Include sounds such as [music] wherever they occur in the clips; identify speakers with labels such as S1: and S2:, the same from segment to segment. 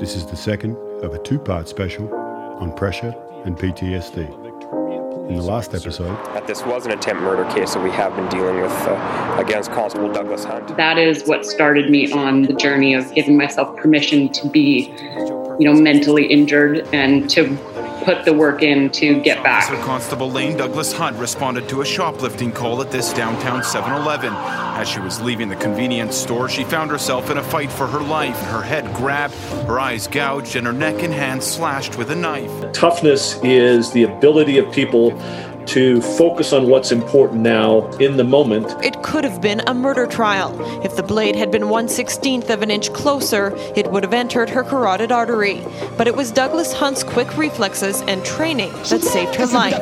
S1: This is the second of a two part special on pressure and PTSD. In the last episode,
S2: that this was an attempt murder case that we have been dealing with uh, against Constable Douglas Hunt.
S3: That is what started me on the journey of giving myself permission to be, you know, mentally injured and to put the work in to get back.
S4: Officer Constable Lane Douglas Hunt responded to a shoplifting call at this downtown 7 Eleven. As she was leaving the convenience store, she found herself in a fight for her life. Her head grabbed, her eyes gouged, and her neck and hands slashed with a knife.
S5: Toughness is the ability of people to focus on what's important now in the moment.
S6: It could have been a murder trial. If the blade had been 1 16th of an inch closer, it would have entered her carotid artery. But it was Douglas Hunt's quick reflexes and training that saved her life.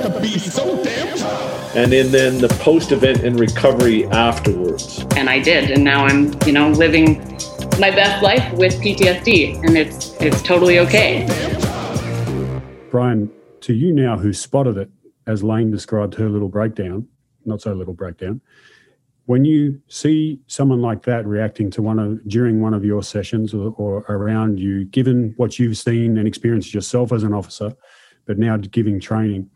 S5: And then, then the post event and recovery afterwards.
S3: And I did. And now I'm, you know, living my best life with PTSD. And it's it's totally okay.
S1: Brian, to you now who spotted it, as Lane described her little breakdown, not so little breakdown, when you see someone like that reacting to one of during one of your sessions or, or, around you, given what you've seen and experienced yourself as an officer, but now giving training,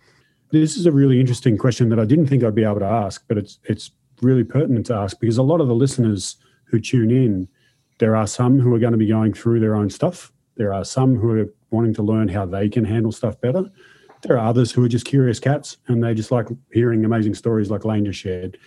S1: this is a really interesting question that I didn't think I'd be able to ask, but it's it's really pertinent to ask because a lot of the listeners who tune in, there are some who are going to be going through their own stuff. There are some who are wanting to learn how they can handle stuff better. There are others who are just curious cats and they just like hearing amazing stories like Lane just shared.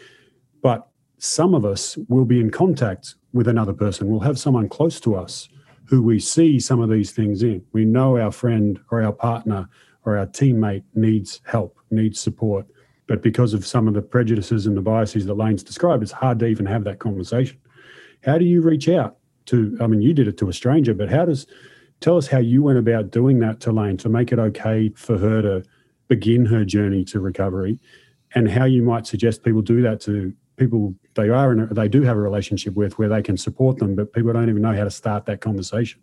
S1: But some of us will be in contact with another person. We'll have someone close to us who we see some of these things in. We know our friend or our partner or our teammate needs help, needs support. But because of some of the prejudices and the biases that Lane's described, it's hard to even have that conversation. How do you reach out to, I mean, you did it to a stranger, but how does Tell us how you went about doing that to Lane to make it okay for her to begin her journey to recovery, and how you might suggest people do that to people they are in a, they do have a relationship with where they can support them, but people don't even know how to start that conversation.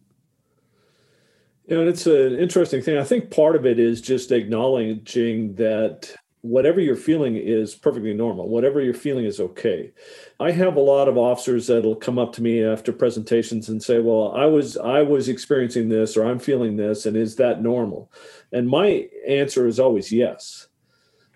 S5: You know, it's an interesting thing. I think part of it is just acknowledging that whatever you're feeling is perfectly normal. Whatever you're feeling is okay. I have a lot of officers that'll come up to me after presentations and say, "Well, I was I was experiencing this or I'm feeling this and is that normal?" And my answer is always yes.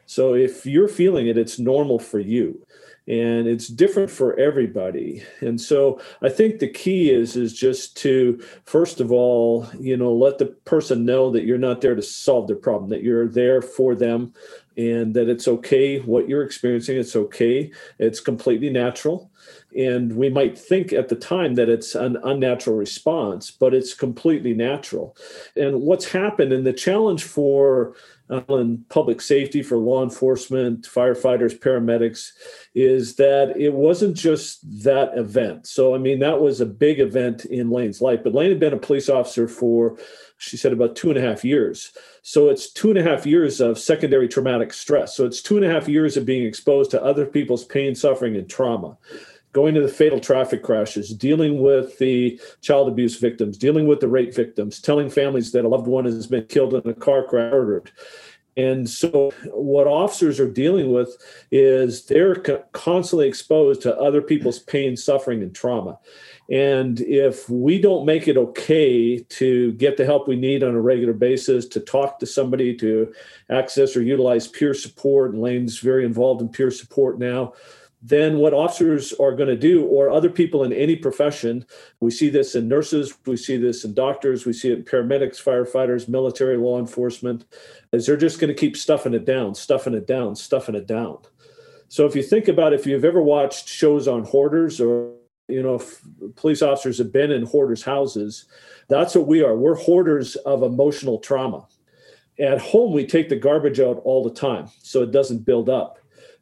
S5: So if you're feeling it, it's normal for you. And it's different for everybody. And so I think the key is is just to first of all, you know, let the person know that you're not there to solve their problem, that you're there for them and that it's okay what you're experiencing it's okay it's completely natural and we might think at the time that it's an unnatural response but it's completely natural and what's happened and the challenge for in public safety for law enforcement firefighters paramedics is that it wasn't just that event so i mean that was a big event in lane's life but lane had been a police officer for she said about two and a half years. So it's two and a half years of secondary traumatic stress. So it's two and a half years of being exposed to other people's pain, suffering, and trauma. Going to the fatal traffic crashes, dealing with the child abuse victims, dealing with the rape victims, telling families that a loved one has been killed in a car crash, murdered. And so, what officers are dealing with is they're constantly exposed to other people's pain, suffering, and trauma. And if we don't make it okay to get the help we need on a regular basis, to talk to somebody, to access or utilize peer support, and Lane's very involved in peer support now, then what officers are going to do, or other people in any profession, we see this in nurses, we see this in doctors, we see it in paramedics, firefighters, military, law enforcement, is they're just going to keep stuffing it down, stuffing it down, stuffing it down. So if you think about if you've ever watched shows on hoarders or you know, police officers have been in hoarders' houses. That's what we are. We're hoarders of emotional trauma. At home, we take the garbage out all the time so it doesn't build up.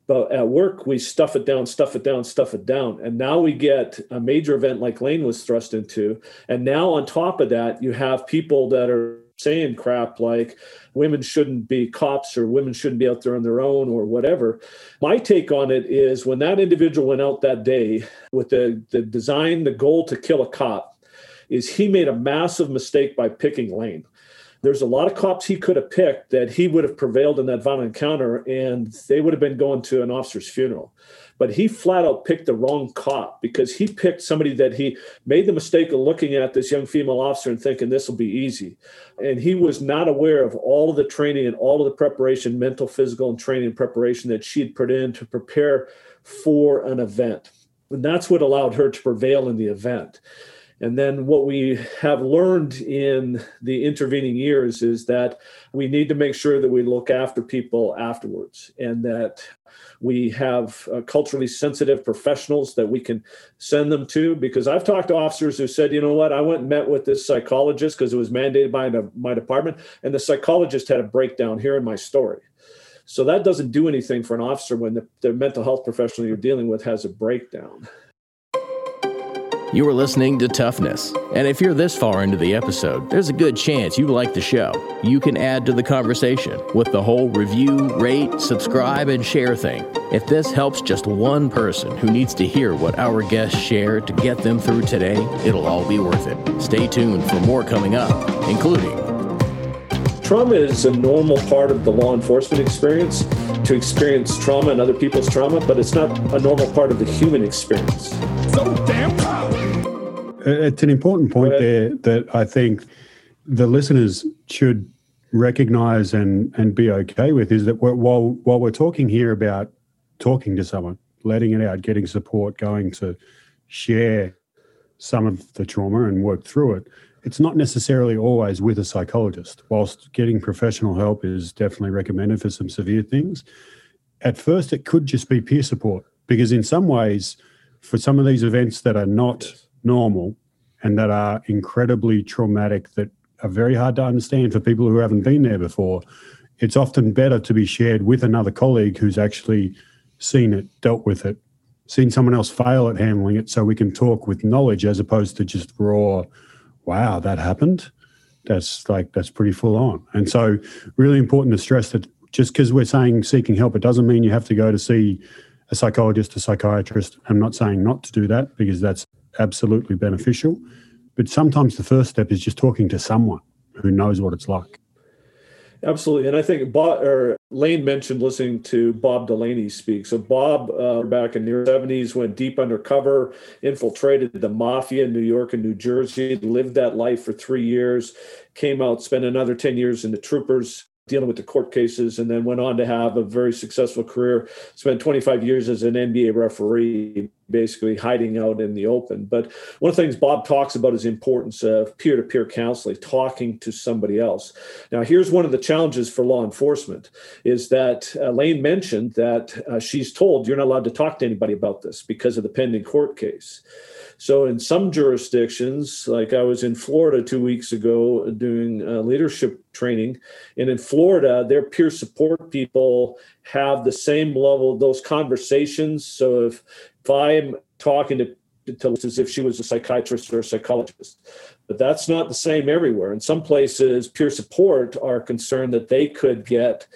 S5: But at work, we stuff it down, stuff it down, stuff it down. And now we get a major event like Lane was thrust into. And now, on top of that, you have people that are saying crap like women shouldn't be cops or women shouldn't be out there on their own or whatever. My take on it is when that individual went out that day with the, the design, the goal to kill a cop, is he made a massive mistake by picking Lane. There's a lot of cops he could have picked that he would have prevailed in that violent encounter and they would have been going to an officer's funeral. But he flat out picked the wrong cop because he picked somebody that he made the mistake of looking at this young female officer and thinking this will be easy. And he was not aware of all of the training and all of the preparation mental physical and training and preparation that she'd put in to prepare for an event. And that's what allowed her to prevail in the event and then what we have learned in the intervening years is that we need to make sure that we look after people afterwards and that we have uh, culturally sensitive professionals that we can send them to because I've talked to officers who said, you know what, I went and met with this psychologist because it was mandated by my department, and the psychologist had a breakdown here in my story. So that doesn't do anything for an officer when the, the mental health professional you're dealing with has a breakdown.
S7: You are listening to Toughness. And if you're this far into the episode, there's a good chance you like the show. You can add to the conversation with the whole review, rate, subscribe, and share thing. If this helps just one person who needs to hear what our guests share to get them through today, it'll all be worth it. Stay tuned for more coming up, including
S5: Trauma is a normal part of the law enforcement experience to experience trauma and other people's trauma, but it's not a normal part of the human experience. So damn
S1: it's an important point there that I think the listeners should recognize and and be okay with is that while while we're talking here about talking to someone, letting it out, getting support, going to share some of the trauma and work through it, it's not necessarily always with a psychologist. Whilst getting professional help is definitely recommended for some severe things, at first it could just be peer support because in some ways, for some of these events that are not normal and that are incredibly traumatic, that are very hard to understand for people who haven't been there before, it's often better to be shared with another colleague who's actually seen it, dealt with it, seen someone else fail at handling it, so we can talk with knowledge as opposed to just raw, wow, that happened. That's like, that's pretty full on. And so, really important to stress that just because we're saying seeking help, it doesn't mean you have to go to see a psychologist, a psychiatrist. I'm not saying not to do that because that's absolutely beneficial. But sometimes the first step is just talking to someone who knows what it's like.
S5: Absolutely, and I think Bob or Lane mentioned listening to Bob Delaney speak. So Bob, uh, back in the seventies, went deep undercover, infiltrated the mafia in New York and New Jersey, lived that life for three years, came out, spent another ten years in the troopers, dealing with the court cases, and then went on to have a very successful career. Spent 25 years as an NBA referee, basically hiding out in the open. But one of the things Bob talks about is the importance of peer to peer counseling, talking to somebody else. Now, here's one of the challenges for law enforcement is that Lane mentioned that uh, she's told you're not allowed to talk to anybody about this because of the pending court case. So, in some jurisdictions, like I was in Florida two weeks ago doing uh, leadership training, and in Florida, their peer support people have the same level of those conversations. So, if, if I'm talking to to as if she was a psychiatrist or a psychologist. But that's not the same everywhere. In some places, peer support are concerned that they could get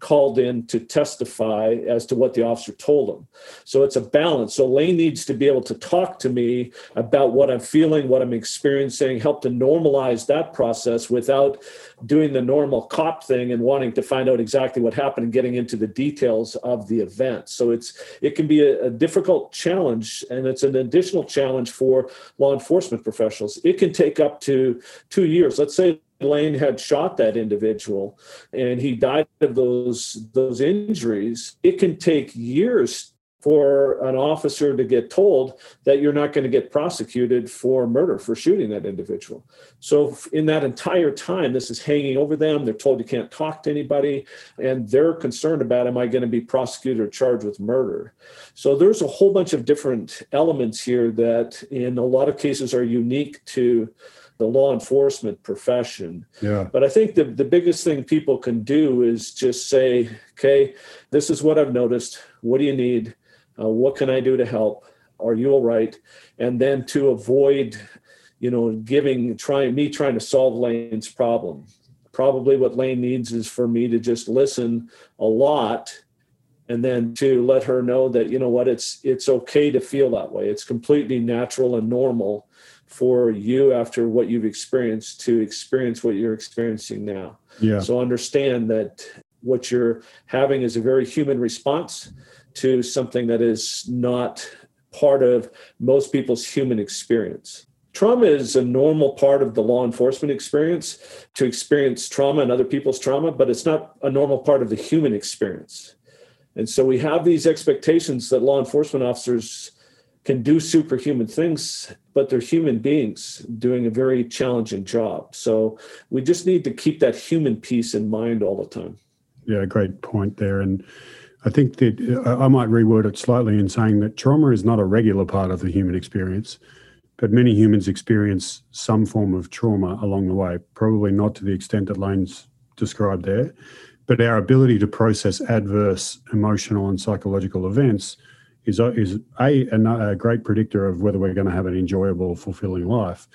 S5: called in to testify as to what the officer told him. So it's a balance. So Lane needs to be able to talk to me about what I'm feeling, what I'm experiencing, help to normalize that process without doing the normal cop thing and wanting to find out exactly what happened and getting into the details of the event. So it's it can be a, a difficult challenge and it's an additional challenge for law enforcement professionals. It can take up to 2 years. Let's say Lane had shot that individual and he died of those those injuries, it can take years for an officer to get told that you're not going to get prosecuted for murder for shooting that individual. So in that entire time this is hanging over them, they're told you can't talk to anybody and they're concerned about am I going to be prosecuted or charged with murder. So there's a whole bunch of different elements here that in a lot of cases are unique to the law enforcement profession.
S1: Yeah.
S5: But I think the, the biggest thing people can do is just say, okay, this is what I've noticed. What do you need? Uh, what can I do to help? Are you all right? And then to avoid, you know, giving, trying, me trying to solve Lane's problem. Probably what Lane needs is for me to just listen a lot and then to let her know that you know what it's it's okay to feel that way it's completely natural and normal for you after what you've experienced to experience what you're experiencing now.
S1: Yeah.
S5: So understand that what you're having is a very human response to something that is not part of most people's human experience. Trauma is a normal part of the law enforcement experience to experience trauma and other people's trauma, but it's not a normal part of the human experience. And so we have these expectations that law enforcement officers can do superhuman things, but they're human beings doing a very challenging job. So we just need to keep that human piece in mind all the time.
S1: Yeah, great point there. And I think that uh, I might reword it slightly in saying that trauma is not a regular part of the human experience, but many humans experience some form of trauma along the way, probably not to the extent that Lane's described there. But our ability to process adverse emotional and psychological events is, uh, is a, a, great predictor of whether we're going to have an enjoyable, fulfilling life,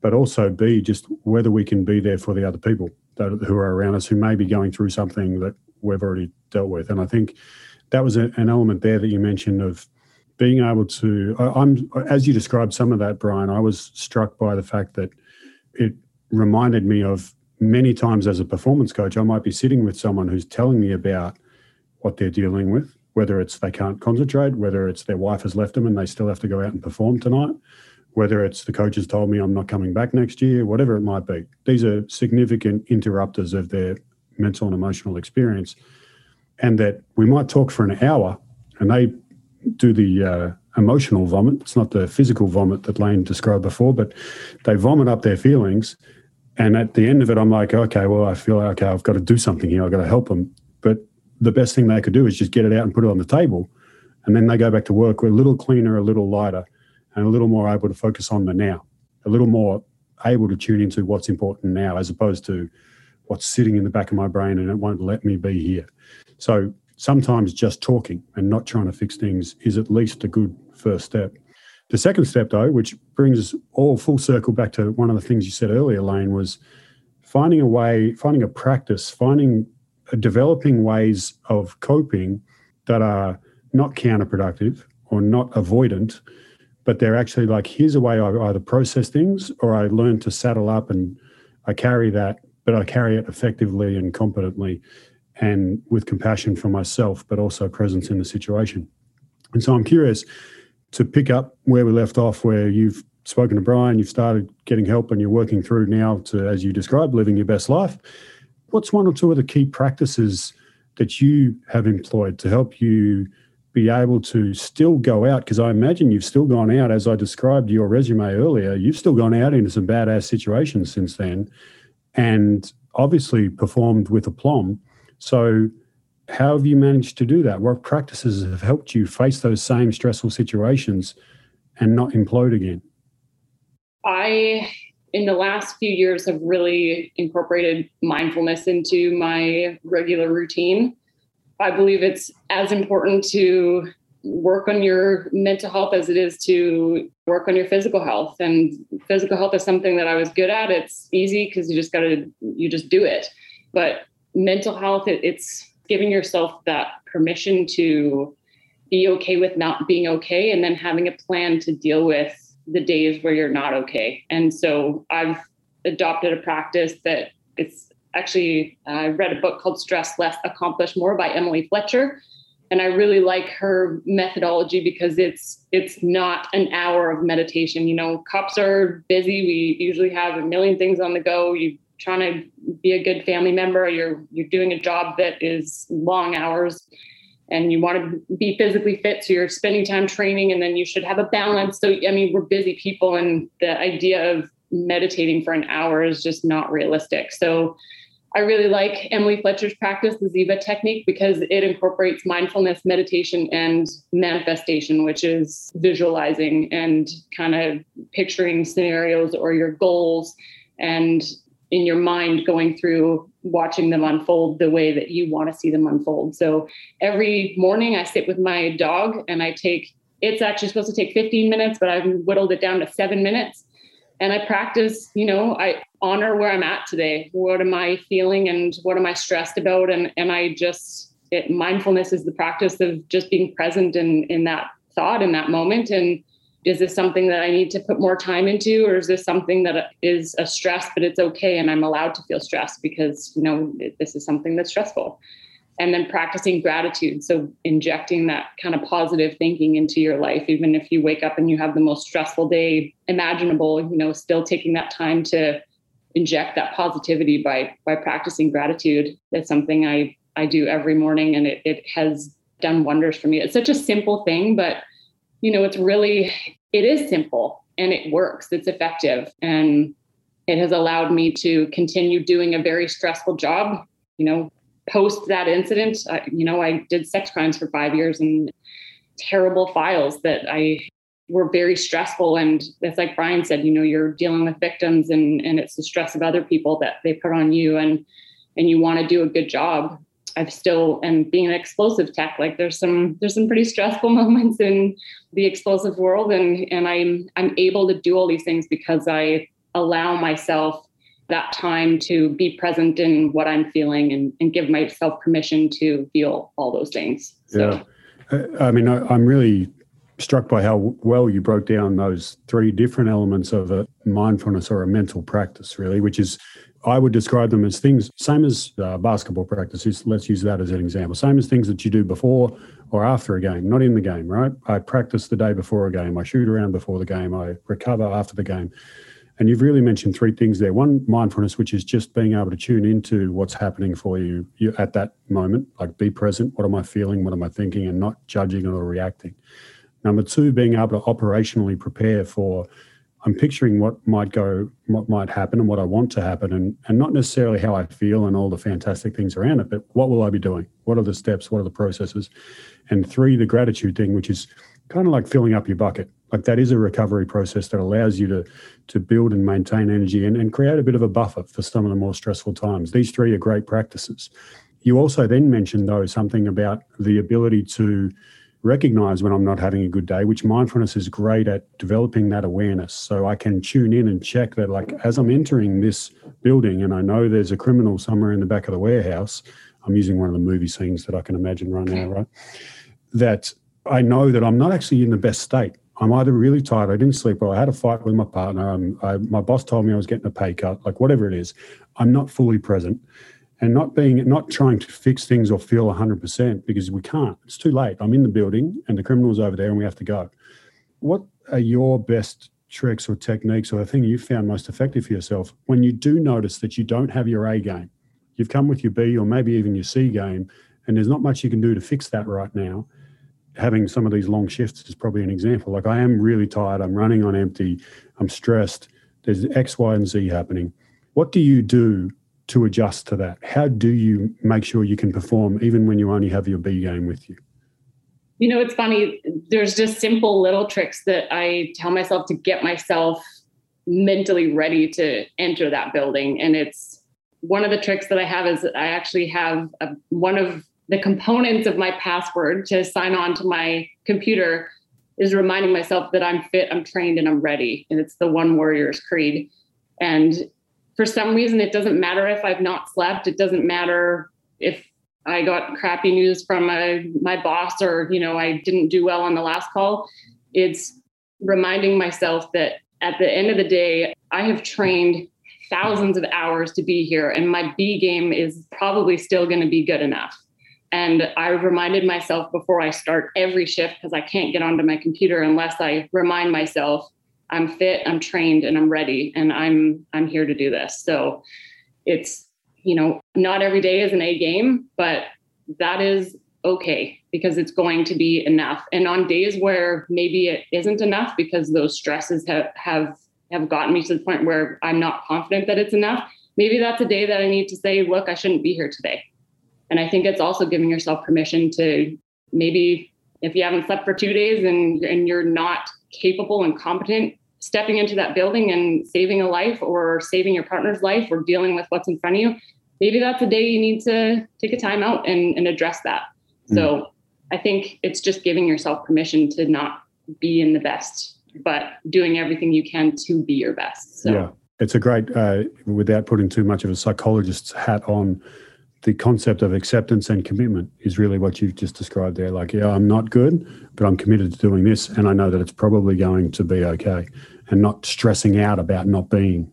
S1: but also B, just whether we can be there for the other people that, who are around us who may be going through something that we've already dealt with. And I think that was a, an element there that you mentioned of being able to. I, am as you described some of that, Brian. I was struck by the fact that it reminded me of many times as a performance coach. I might be sitting with someone who's telling me about what they're dealing with, whether it's they can't concentrate, whether it's their wife has left them and they still have to go out and perform tonight, whether it's the coach has told me I'm not coming back next year, whatever it might be. These are significant interrupters of their mental and emotional experience. And that we might talk for an hour and they do the uh, emotional vomit. It's not the physical vomit that Lane described before, but they vomit up their feelings. And at the end of it, I'm like, okay, well, I feel like, okay, I've got to do something here. I've got to help them. The best thing they could do is just get it out and put it on the table. And then they go back to work. A little cleaner, a little lighter, and a little more able to focus on the now, a little more able to tune into what's important now, as opposed to what's sitting in the back of my brain and it won't let me be here. So sometimes just talking and not trying to fix things is at least a good first step. The second step, though, which brings us all full circle back to one of the things you said earlier, Lane, was finding a way, finding a practice, finding, developing ways of coping that are not counterproductive or not avoidant, but they're actually like, here's a way I either process things or I learn to saddle up and I carry that but I carry it effectively and competently and with compassion for myself, but also presence in the situation. And so I'm curious to pick up where we left off, where you've spoken to Brian, you've started getting help, and you're working through now to, as you described, living your best life. What's one or two of the key practices that you have employed to help you be able to still go out? Because I imagine you've still gone out, as I described your resume earlier, you've still gone out into some badass situations since then and obviously performed with aplomb. So, how have you managed to do that? What practices have helped you face those same stressful situations and not implode again?
S3: I, in the last few years, have really incorporated mindfulness into my regular routine. I believe it's as important to work on your mental health as it is to work on your physical health. And physical health is something that i was good at. It's easy because you just got to you just do it. But mental health it, it's giving yourself that permission to be okay with not being okay and then having a plan to deal with the days where you're not okay and so i've adopted a practice that it's actually i read a book called stress less accomplish more by emily fletcher and I really like her methodology because it's it's not an hour of meditation. You know, cops are busy. We usually have a million things on the go. You're trying to be a good family member. You're you're doing a job that is long hours, and you want to be physically fit. So you're spending time training, and then you should have a balance. So I mean, we're busy people, and the idea of meditating for an hour is just not realistic. So I really like Emily Fletcher's practice, the Ziva technique, because it incorporates mindfulness, meditation, and manifestation, which is visualizing and kind of picturing scenarios or your goals and in your mind going through watching them unfold the way that you want to see them unfold. So every morning I sit with my dog and I take it's actually supposed to take 15 minutes, but I've whittled it down to seven minutes and I practice, you know, I honor where I'm at today. What am I feeling and what am I stressed about? And and I just it, mindfulness is the practice of just being present in in that thought in that moment and is this something that I need to put more time into, or is this something that is a stress, but it's okay and I'm allowed to feel stressed because, you know, this is something that's stressful. And then practicing gratitude. So injecting that kind of positive thinking into your life, even if you wake up and you have the most stressful day imaginable, you know, still taking that time to inject that positivity by by practicing gratitude. That's something I I do every morning and it, it has done wonders for me. It's such a simple thing, but you know, it's really, it is simple and it works. It's effective. And it has allowed me to continue doing a very stressful job. You know, post that incident, I, you know, I did sex crimes for five years and terrible files that I were very stressful. And it's like Brian said, you know, you're dealing with victims and, and it's the stress of other people that they put on you and, and you want to do a good job. I've still and being an explosive tech, like there's some there's some pretty stressful [laughs] moments in the explosive world, and and I'm I'm able to do all these things because I allow myself that time to be present in what I'm feeling and, and give myself permission to feel all those things.
S1: So. Yeah, I mean, I, I'm really struck by how well you broke down those three different elements of a mindfulness or a mental practice, really, which is I would describe them as things, same as uh, basketball practices. Let's use that as an example. Same as things that you do before or after a game, not in the game, right? I practice the day before a game. I shoot around before the game. I recover after the game. And you've really mentioned three things there. One, mindfulness, which is just being able to tune into what's happening for you, you at that moment, like be present. What am I feeling? What am I thinking? And not judging or reacting. Number two, being able to operationally prepare for I'm picturing what might go, what might happen, and what I want to happen, and and not necessarily how I feel and all the fantastic things around it, but what will I be doing? What are the steps? What are the processes? And three, the gratitude thing, which is kind of like filling up your bucket. Like that is a recovery process that allows you to to build and maintain energy and, and create a bit of a buffer for some of the more stressful times. These three are great practices. You also then mentioned though something about the ability to recognize when I'm not having a good day, which mindfulness is great at developing that awareness. So I can tune in and check that, like, as I'm entering this building and I know there's a criminal somewhere in the back of the warehouse, I'm using one of the movie scenes that I can imagine right now, right? That I know that I'm not actually in the best state. I'm either really tired, I didn't sleep well, I had a fight with my partner, um, I, my boss told me I was getting a pay cut, like whatever it is, I'm not fully present and not being not trying to fix things or feel 100% because we can't. It's too late. I'm in the building and the criminal's over there and we have to go. What are your best tricks or techniques or the thing you found most effective for yourself when you do notice that you don't have your a game? You've come with your b or maybe even your c game and there's not much you can do to fix that right now. Having some of these long shifts is probably an example. Like i am really tired. I'm running on empty. I'm stressed. There's x y and z happening. What do you do to adjust to that? How do you make sure you can perform even when you only have your B game with you?
S3: You know, it's funny. There's just simple little tricks that I tell myself to get myself mentally ready to enter that building. And it's one of the tricks that I have is that I actually have a, one of the components of my password to sign on to my computer is reminding myself that I'm fit, I'm trained, and I'm ready. And it's the One Warriors Creed. And for some reason, it doesn't matter if I've not slept. It doesn't matter if I got crappy news from my, my boss or, you know, I didn't do well on the last call. It's reminding myself that at the end of the day, I have trained thousands of hours to be here, and my B game is probably still going to be good enough. And I reminded myself before I start every shift because I can't get onto my computer unless I remind myself I'm fit, I'm trained, and I'm ready, and I'm I'm here to do this. So it's you know not every day is an A game, but that is okay because it's going to be enough. And on days where maybe it isn't enough because those stresses have have have gotten me to the point where I'm not confident that it's enough, maybe that's a day that I need to say, look, I shouldn't be here today. And I think it's also giving yourself permission to maybe if you haven't slept for two days and and you're not capable and competent stepping into that building and saving a life or saving your partner's life or dealing with what's in front of you, maybe that's a day you need to take a time out and, and address that. Mm. So I think it's just giving yourself permission to not be in the best, but doing everything you can to be your best. So.
S1: Yeah, it's a great, uh, without putting too much of a psychologist's hat on, the concept of acceptance and commitment is really what you've just described there. Like, yeah, I'm not good, but I'm committed to doing this, and I know that it's probably going to be okay, and not stressing out about not being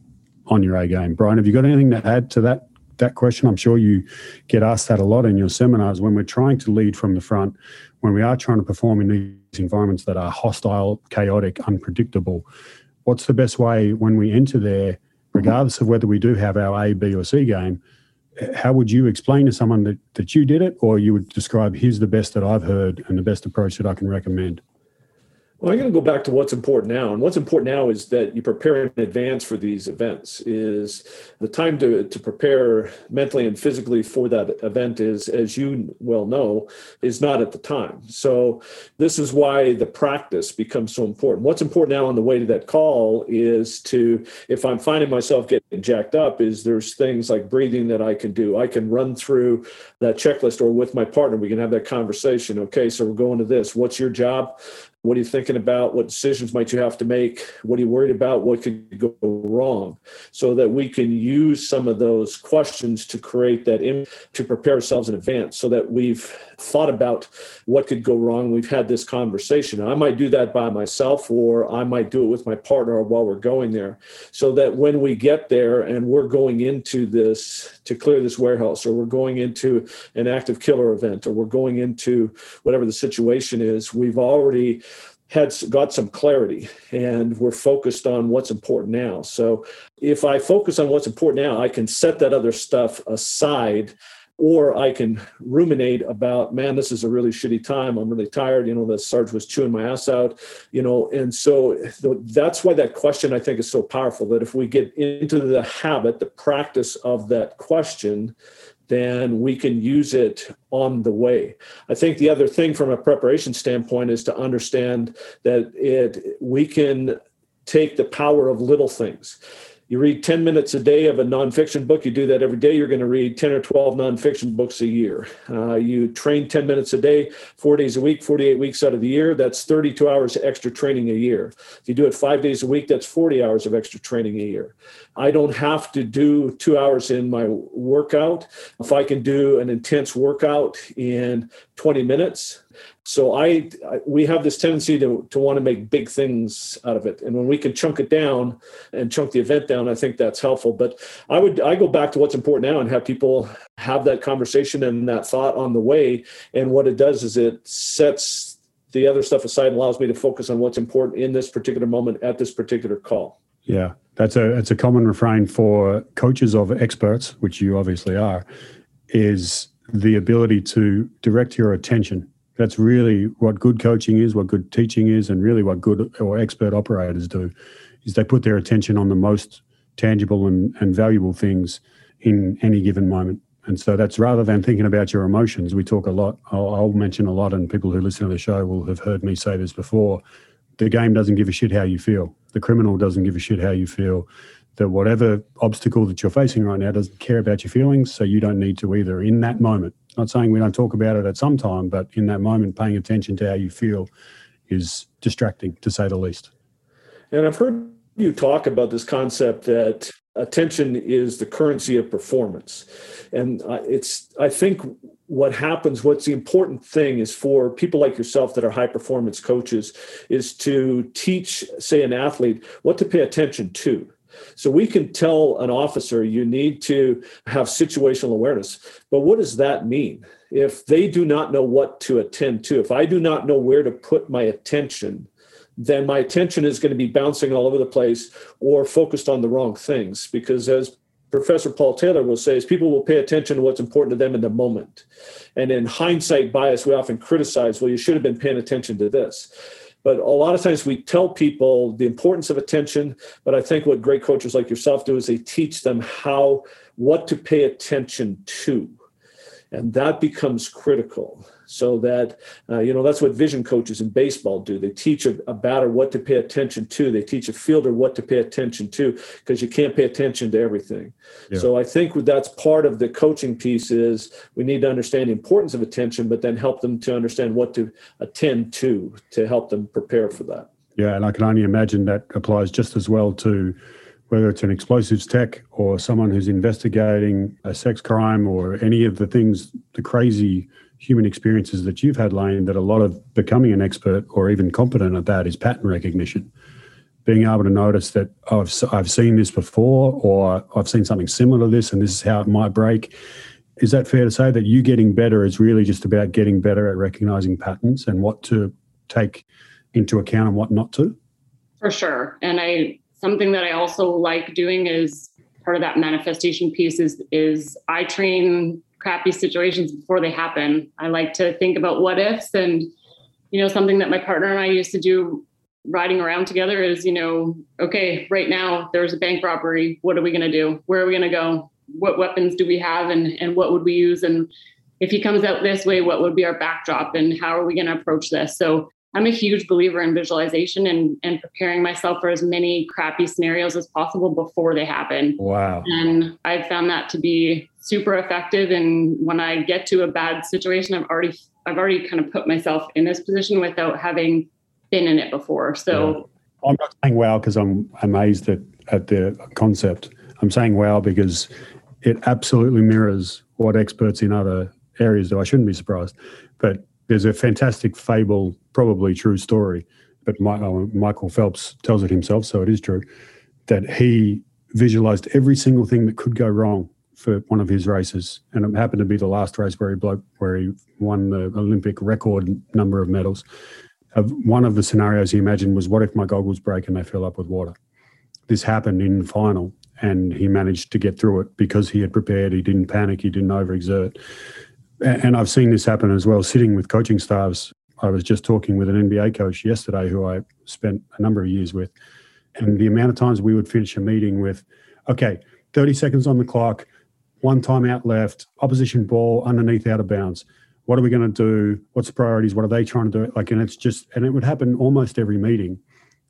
S1: on your A game. Brian, have you got anything to add to that that question? I'm sure you get asked that a lot in your seminars when we're trying to lead from the front, when we are trying to perform in these environments that are hostile, chaotic, unpredictable. What's the best way when we enter there, regardless of whether we do have our A, B, or C game? How would you explain to someone that, that you did it? Or you would describe here's the best that i've heard and the best approach that i can recommend
S5: well, I'm going to go back to what's important now. And what's important now is that you prepare in advance for these events. Is the time to, to prepare mentally and physically for that event is, as you well know, is not at the time. So this is why the practice becomes so important. What's important now on the way to that call is to, if I'm finding myself getting jacked up, is there's things like breathing that I can do. I can run through that checklist or with my partner, we can have that conversation. Okay, so we're going to this. What's your job? What are you thinking about? What decisions might you have to make? What are you worried about? What could go wrong? So that we can use some of those questions to create that, to prepare ourselves in advance so that we've thought about what could go wrong. We've had this conversation. I might do that by myself, or I might do it with my partner while we're going there, so that when we get there and we're going into this to clear this warehouse, or we're going into an active killer event, or we're going into whatever the situation is, we've already had got some clarity and we're focused on what's important now. So if I focus on what's important now, I can set that other stuff aside or I can ruminate about, man, this is a really shitty time. I'm really tired. You know, the Sarge was chewing my ass out, you know, and so that's why that question I think is so powerful that if we get into the habit, the practice of that question, then we can use it on the way. I think the other thing from a preparation standpoint is to understand that it we can take the power of little things you read 10 minutes a day of a nonfiction book. You do that every day. You're going to read 10 or 12 nonfiction books a year. Uh, you train 10 minutes a day, four days a week, 48 weeks out of the year. That's 32 hours of extra training a year. If you do it five days a week, that's 40 hours of extra training a year. I don't have to do two hours in my workout. If I can do an intense workout in 20 minutes, so I, I, we have this tendency to to want to make big things out of it, and when we can chunk it down and chunk the event down, I think that's helpful. But I would I go back to what's important now and have people have that conversation and that thought on the way. And what it does is it sets the other stuff aside and allows me to focus on what's important in this particular moment at this particular call.
S1: Yeah, that's a it's a common refrain for coaches of experts, which you obviously are, is the ability to direct your attention that's really what good coaching is, what good teaching is, and really what good or expert operators do is they put their attention on the most tangible and, and valuable things in any given moment. And so that's rather than thinking about your emotions. We talk a lot, I'll, I'll mention a lot, and people who listen to the show will have heard me say this before. The game doesn't give a shit how you feel. The criminal doesn't give a shit how you feel. That whatever obstacle that you're facing right now doesn't care about your feelings, so you don't need to either in that moment. Not saying we don't talk about it at some time, but in that moment, paying attention to how you feel is distracting to say the least.
S5: And I've heard you talk about this concept that attention is the currency of performance. And it's, I think what happens, what's the important thing is for people like yourself that are high performance coaches, is to teach, say, an athlete what to pay attention to. So we can tell an officer you need to have situational awareness. But what does that mean? If they do not know what to attend to, if I do not know where to put my attention, then my attention is going to be bouncing all over the place or focused on the wrong things. Because as Professor Paul Taylor will say is people will pay attention to what's important to them in the moment. And in hindsight bias, we often criticize, well, you should have been paying attention to this. But a lot of times we tell people the importance of attention. But I think what great coaches like yourself do is they teach them how, what to pay attention to. And that becomes critical so that uh, you know that's what vision coaches in baseball do. They teach a, a batter what to pay attention to. They teach a fielder what to pay attention to because you can't pay attention to everything. Yeah. so i think that's part of the coaching piece is we need to understand the importance of attention but then help them to understand what to attend to to help them prepare for that.
S1: Yeah and i can only imagine that applies just as well to whether it's an explosives tech or someone who's investigating a sex crime or any of the things, the crazy human experiences that you've had, Lane, that a lot of becoming an expert or even competent at that is pattern recognition. Being able to notice that oh, I've, I've seen this before or I've seen something similar to this and this is how it might break. Is that fair to say that you getting better is really just about getting better at recognizing patterns and what to take into account and what not to?
S3: For sure. And I something that I also like doing is part of that manifestation piece is is I train crappy situations before they happen. I like to think about what ifs and you know something that my partner and I used to do riding around together is you know okay right now there's a bank robbery what are we going to do where are we going to go what weapons do we have and and what would we use and if he comes out this way what would be our backdrop and how are we going to approach this so I'm a huge believer in visualization and, and preparing myself for as many crappy scenarios as possible before they happen.
S1: Wow.
S3: And I've found that to be super effective. And when I get to a bad situation, I've already I've already kind of put myself in this position without having been in it before. So
S1: yeah. I'm not saying wow because I'm amazed at, at the concept. I'm saying wow because it absolutely mirrors what experts in other areas do. I shouldn't be surprised. But there's a fantastic fable, probably true story, but uh, Michael Phelps tells it himself, so it is true, that he visualized every single thing that could go wrong for one of his races, and it happened to be the last race where he broke, where he won the Olympic record number of medals. Of one of the scenarios he imagined was, "What if my goggles break and they fill up with water?" This happened in the final, and he managed to get through it because he had prepared. He didn't panic. He didn't overexert and I've seen this happen as well, sitting with coaching staffs. I was just talking with an NBA coach yesterday who I spent a number of years with. And the amount of times we would finish a meeting with, okay, 30 seconds on the clock, one timeout left, opposition ball underneath out of bounds. What are we going to do? What's the priorities? What are they trying to do? Like, and it's just, and it would happen almost every meeting.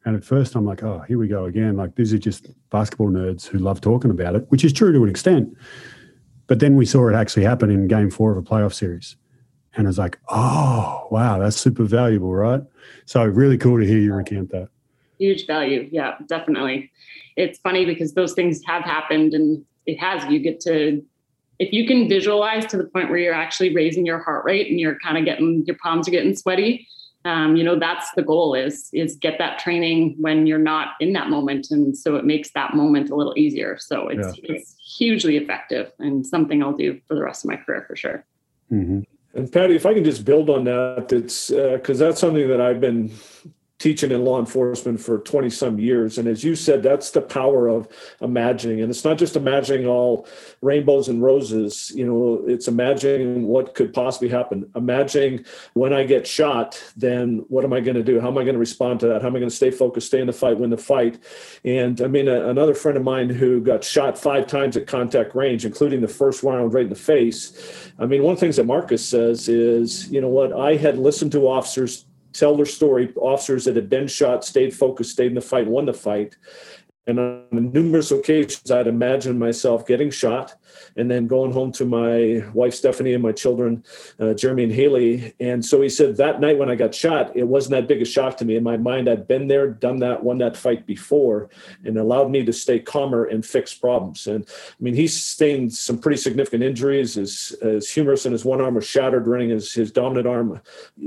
S1: And at first, I'm like, oh, here we go again. Like, these are just basketball nerds who love talking about it, which is true to an extent. But then we saw it actually happen in game four of a playoff series. And I was like, oh, wow, that's super valuable, right? So really cool to hear you recount that.
S3: Huge value. Yeah, definitely. It's funny because those things have happened and it has. You get to, if you can visualize to the point where you're actually raising your heart rate and you're kind of getting, your palms are getting sweaty, um, you know that's the goal is is get that training when you're not in that moment and so it makes that moment a little easier so it's, yeah. it's hugely effective and something i'll do for the rest of my career for sure
S5: mm-hmm. and patty if i can just build on that it's because uh, that's something that i've been teaching in law enforcement for 20 some years. And as you said, that's the power of imagining. And it's not just imagining all rainbows and roses, you know, it's imagining what could possibly happen. Imagining when I get shot, then what am I going to do? How am I going to respond to that? How am I going to stay focused, stay in the fight, win the fight? And I mean, a, another friend of mine who got shot five times at contact range, including the first round right in the face. I mean, one of the things that Marcus says is, you know what, I had listened to officers tell their story. Officers that had been shot stayed focused, stayed in the fight, won the fight. And on numerous occasions, I'd imagine myself getting shot and then going home to my wife Stephanie and my children, uh, Jeremy and Haley. And so he said that night when I got shot, it wasn't that big a shock to me. In my mind, I'd been there, done that, won that fight before, and allowed me to stay calmer and fix problems. And I mean, he sustained some pretty significant injuries. His, his humerus and his one arm was shattered, running his, his dominant arm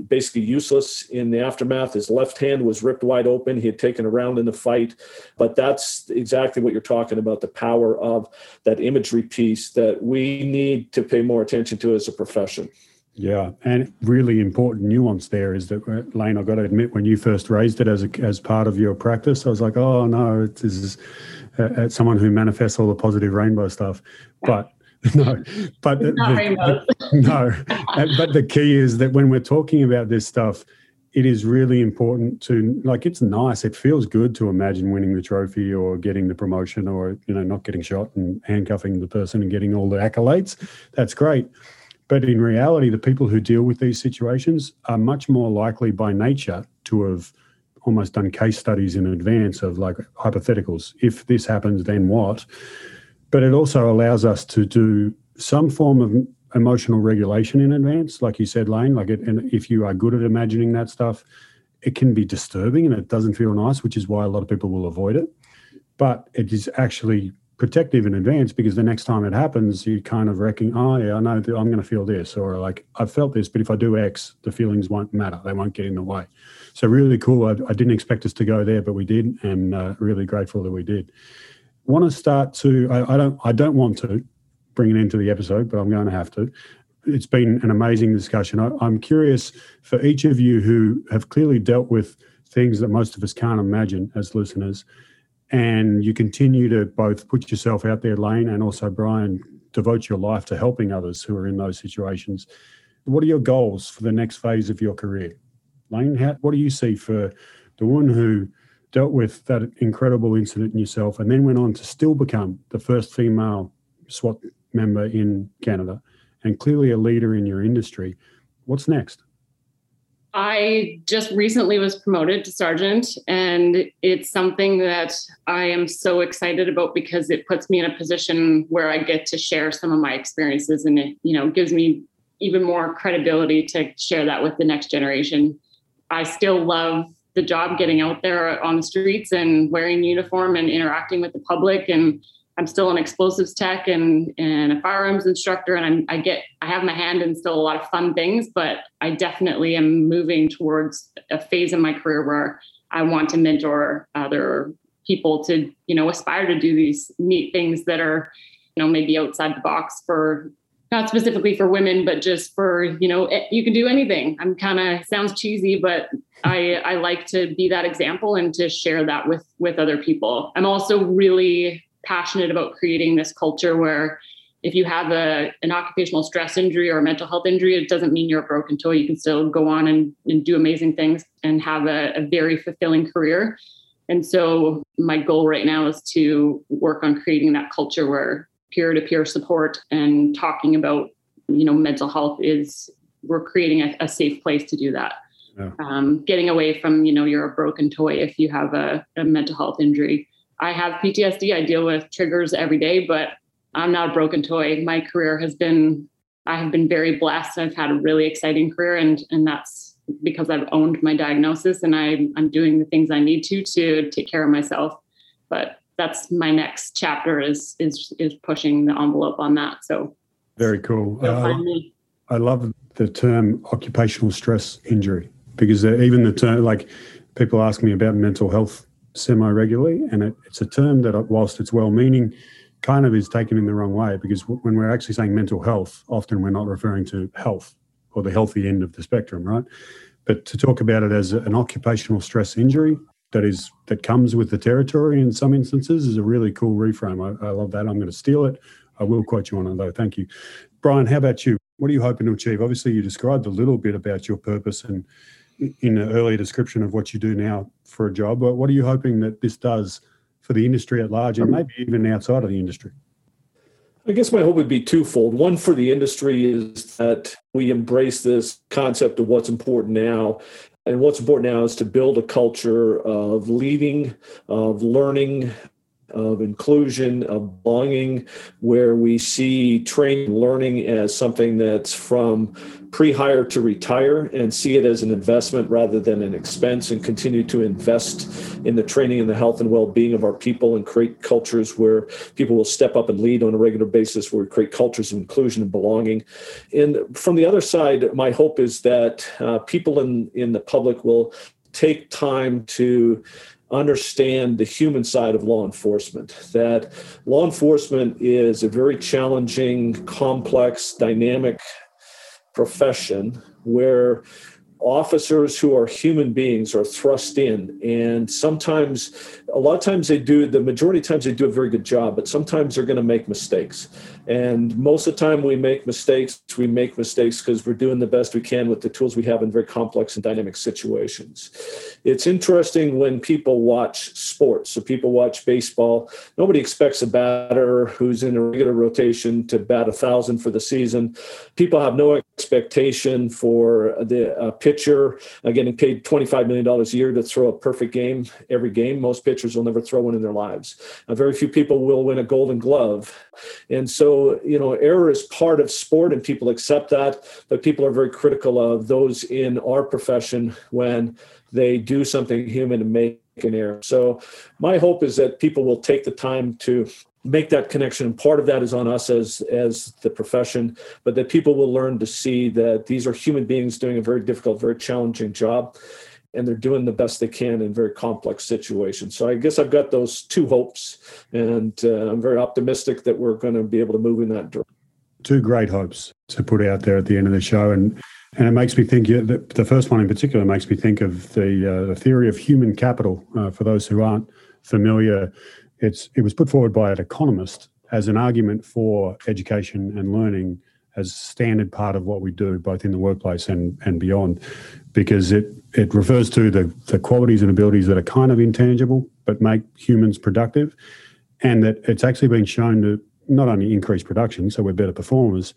S5: basically useless in the aftermath. His left hand was ripped wide open. He had taken a round in the fight. But that's exactly what you're talking about the power of that imagery piece that we need to pay more attention to as a profession.
S1: Yeah, and really important nuance there is that uh, Lane, I've got to admit, when you first raised it as a, as part of your practice, I was like, oh no, this is uh, uh, someone who manifests all the positive rainbow stuff, but. [laughs] No, but the, the, [laughs] no, uh, but the key is that when we're talking about this stuff, it is really important to like it's nice. It feels good to imagine winning the trophy or getting the promotion or you know not getting shot and handcuffing the person and getting all the accolades. That's great. But in reality the people who deal with these situations are much more likely by nature to have almost done case studies in advance of like hypotheticals. If this happens then what? But it also allows us to do some form of emotional regulation in advance, like you said, Lane. Like, it, and if you are good at imagining that stuff, it can be disturbing and it doesn't feel nice, which is why a lot of people will avoid it. but it is actually protective in advance because the next time it happens, you kind of reckon, oh yeah, I know that I'm going to feel this, or like I've felt this, but if I do X, the feelings won't matter; they won't get in the way. So really cool. I, I didn't expect us to go there, but we did, and uh, really grateful that we did. Want to start to? I, I don't. I don't want to bring it into the episode, but I'm going to have to. It's been an amazing discussion. I, I'm curious for each of you who have clearly dealt with things that most of us can't imagine as listeners and you continue to both put yourself out there, Lane, and also Brian, devote your life to helping others who are in those situations. What are your goals for the next phase of your career? Lane, how, what do you see for the one who dealt with that incredible incident in yourself and then went on to still become the first female SWAT member in Canada and clearly a leader in your industry? What's next?
S3: I just recently was promoted to sergeant, and it's something that I am so excited about because it puts me in a position where I get to share some of my experiences, and it you know gives me even more credibility to share that with the next generation. I still love the job getting out there on the streets and wearing uniform and interacting with the public and I'm still an explosives tech and, and a firearms instructor, and I'm, I get I have my hand in still a lot of fun things, but I definitely am moving towards a phase in my career where I want to mentor other people to you know aspire to do these neat things that are you know maybe outside the box for not specifically for women but just for you know you can do anything. I'm kind of sounds cheesy but i i like to be that example and to share that with with other people. I'm also really passionate about creating this culture where if you have a, an occupational stress injury or a mental health injury, it doesn't mean you're a broken toy. You can still go on and, and do amazing things and have a, a very fulfilling career. And so my goal right now is to work on creating that culture where peer-to-peer support and talking about, you know, mental health is we're creating a, a safe place to do that. Yeah. Um, getting away from, you know, you're a broken toy if you have a, a mental health injury I have PTSD. I deal with triggers every day, but I'm not a broken toy. My career has been, I have been very blessed. I've had a really exciting career, and and that's because I've owned my diagnosis and I, I'm doing the things I need to to take care of myself. But that's my next chapter is is is pushing the envelope on that. So
S1: very cool. Uh, I love the term occupational stress injury because even the term like people ask me about mental health semi regularly. And it, it's a term that, whilst it's well meaning, kind of is taken in the wrong way because when we're actually saying mental health, often we're not referring to health or the healthy end of the spectrum, right? But to talk about it as an occupational stress injury that is that comes with the territory in some instances is a really cool reframe. I, I love that. I'm going to steal it. I will quote you on it though. Thank you, Brian. How about you? What are you hoping to achieve? Obviously, you described a little bit about your purpose and in an earlier description of what you do now for a job. But what are you hoping that this does for the industry at large and maybe even outside of the industry?
S5: I guess my hope would be twofold. One for the industry is that we embrace this concept of what's important now. And what's important now is to build a culture of leading, of learning, of inclusion, of belonging, where we see training learning as something that's from pre-hire to retire and see it as an investment rather than an expense and continue to invest in the training and the health and well-being of our people and create cultures where people will step up and lead on a regular basis where we create cultures of inclusion and belonging. And from the other side my hope is that uh, people in in the public will take time to understand the human side of law enforcement. That law enforcement is a very challenging, complex, dynamic profession where officers who are human beings are thrust in and sometimes a lot of times they do the majority of times they do a very good job but sometimes they're going to make mistakes. And most of the time we make mistakes we make mistakes because we're doing the best we can with the tools we have in very complex and dynamic situations. It's interesting when people watch sports. So people watch baseball. Nobody expects a batter who's in a regular rotation to bat a thousand for the season. People have no expectation for the uh, pitcher uh, getting paid $25 million a year to throw a perfect game every game. Most pitchers will never throw one in their lives. Uh, very few people will win a golden glove. And so, you know, error is part of sport and people accept that, but people are very critical of those in our profession when they do something human and make an error. So my hope is that people will take the time to make that connection and part of that is on us as as the profession but that people will learn to see that these are human beings doing a very difficult very challenging job and they're doing the best they can in very complex situations. So i guess i've got those two hopes and uh, i'm very optimistic that we're going to be able to move in that direction
S1: two great hopes to put out there at the end of the show and and it makes me think the first one in particular makes me think of the, uh, the theory of human capital. Uh, for those who aren't familiar it's, it was put forward by an economist as an argument for education and learning as standard part of what we do, both in the workplace and, and beyond, because it, it refers to the, the qualities and abilities that are kind of intangible but make humans productive. And that it's actually been shown to not only increase production, so we're better performers,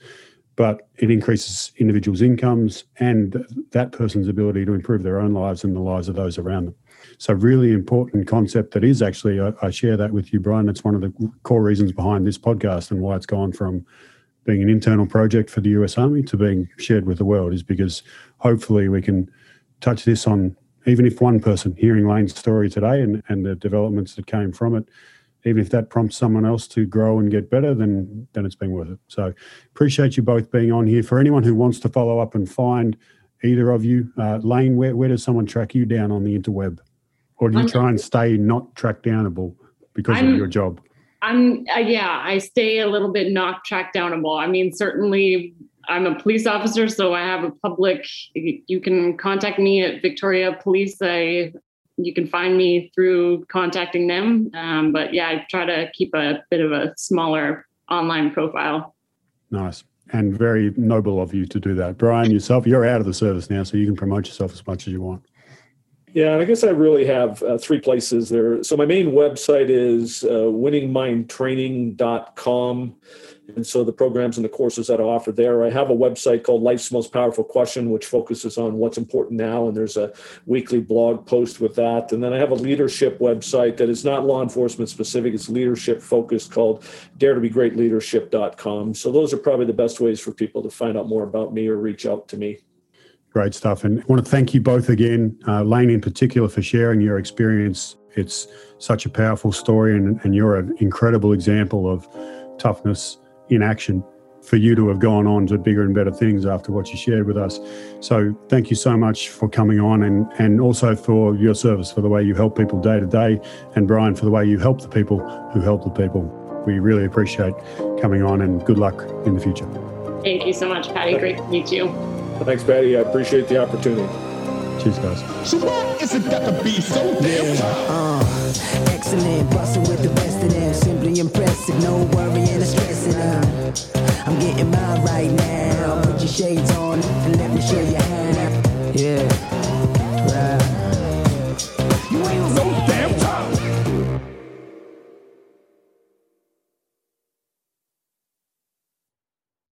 S1: but it increases individuals' incomes and that person's ability to improve their own lives and the lives of those around them. So, really important concept that is actually, I, I share that with you, Brian. it's one of the core reasons behind this podcast and why it's gone from being an internal project for the US Army to being shared with the world, is because hopefully we can touch this on, even if one person hearing Lane's story today and, and the developments that came from it, even if that prompts someone else to grow and get better, then then it's been worth it. So appreciate you both being on here. For anyone who wants to follow up and find either of you, uh, Lane, where, where does someone track you down on the interweb? or do you try and stay not track downable because I'm, of your job?
S3: I'm uh, yeah, I stay a little bit not track downable. I mean, certainly I'm a police officer, so I have a public. You can contact me at Victoria Police. I you can find me through contacting them. Um, but yeah, I try to keep a bit of a smaller online profile.
S1: Nice and very noble of you to do that, Brian. Yourself, you're out of the service now, so you can promote yourself as much as you want.
S5: Yeah, and I guess I really have uh, three places there. So my main website is uh, winningmindtraining.com. And so the programs and the courses that I offer there. I have a website called Life's Most Powerful Question, which focuses on what's important now. And there's a weekly blog post with that. And then I have a leadership website that is not law enforcement specific, it's leadership focused called dare to be great leadership.com. So those are probably the best ways for people to find out more about me or reach out to me.
S1: Great stuff. And I want to thank you both again, uh, Lane in particular, for sharing your experience. It's such a powerful story, and, and you're an incredible example of toughness in action for you to have gone on to bigger and better things after what you shared with us. So thank you so much for coming on and, and also for your service, for the way you help people day to day. And Brian, for the way you help the people who help the people. We really appreciate coming on and good luck in the future.
S3: Thank you so much, Patty. Great to meet you.
S5: Thanks, Patty. I appreciate the opportunity.
S1: Cheers, guys. So it be so
S8: damn? Uh, excellent, busting with the best of them. Simply impressive, no stressing. I'm getting mine right now. Put your shades on and let me show you how. Yeah, right.